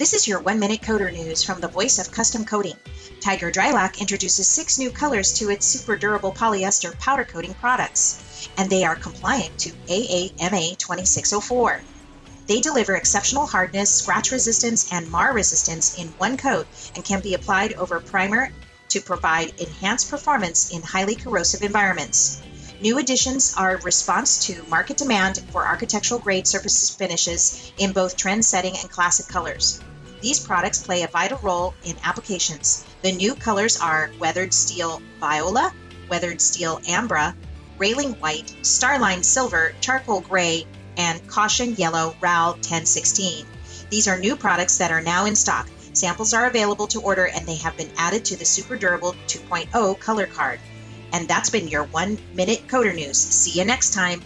This is your one minute coater news from the voice of custom coating. Tiger Drylac introduces six new colors to its super durable polyester powder coating products, and they are compliant to AAMA 2604. They deliver exceptional hardness, scratch resistance, and mar resistance in one coat and can be applied over primer to provide enhanced performance in highly corrosive environments. New additions are response to market demand for architectural grade surface finishes in both trend setting and classic colors. These products play a vital role in applications. The new colors are weathered steel viola, weathered steel ambra, railing white, starline silver, charcoal gray, and caution yellow RAL 1016. These are new products that are now in stock. Samples are available to order and they have been added to the Super Durable 2.0 color card. And that's been your one minute coater news. See you next time.